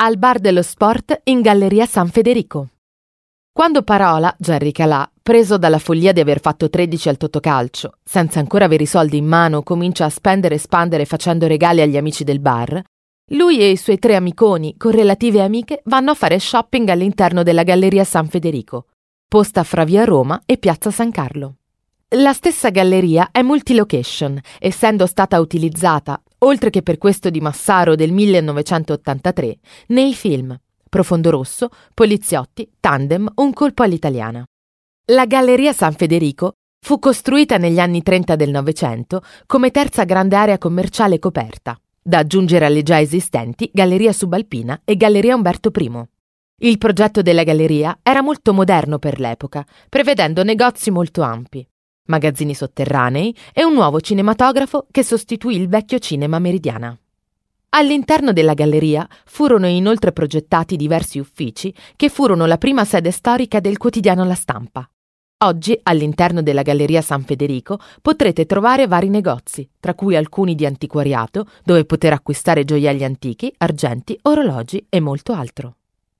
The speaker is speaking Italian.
al bar dello sport in Galleria San Federico. Quando Parola, Jerry Calà, preso dalla follia di aver fatto 13 al totocalcio, senza ancora avere i soldi in mano, comincia a spendere e spandere facendo regali agli amici del bar, lui e i suoi tre amiconi, con relative amiche, vanno a fare shopping all'interno della Galleria San Federico, posta fra via Roma e piazza San Carlo. La stessa galleria è multilocation, essendo stata utilizzata, oltre che per questo di Massaro del 1983, nei film Profondo Rosso, Poliziotti, Tandem, Un colpo all'italiana. La Galleria San Federico fu costruita negli anni 30 del Novecento come terza grande area commerciale coperta, da aggiungere alle già esistenti Galleria Subalpina e Galleria Umberto I. Il progetto della galleria era molto moderno per l'epoca, prevedendo negozi molto ampi magazzini sotterranei e un nuovo cinematografo che sostituì il vecchio cinema meridiana. All'interno della galleria furono inoltre progettati diversi uffici che furono la prima sede storica del quotidiano La Stampa. Oggi, all'interno della Galleria San Federico, potrete trovare vari negozi, tra cui alcuni di antiquariato, dove poter acquistare gioielli antichi, argenti, orologi e molto altro.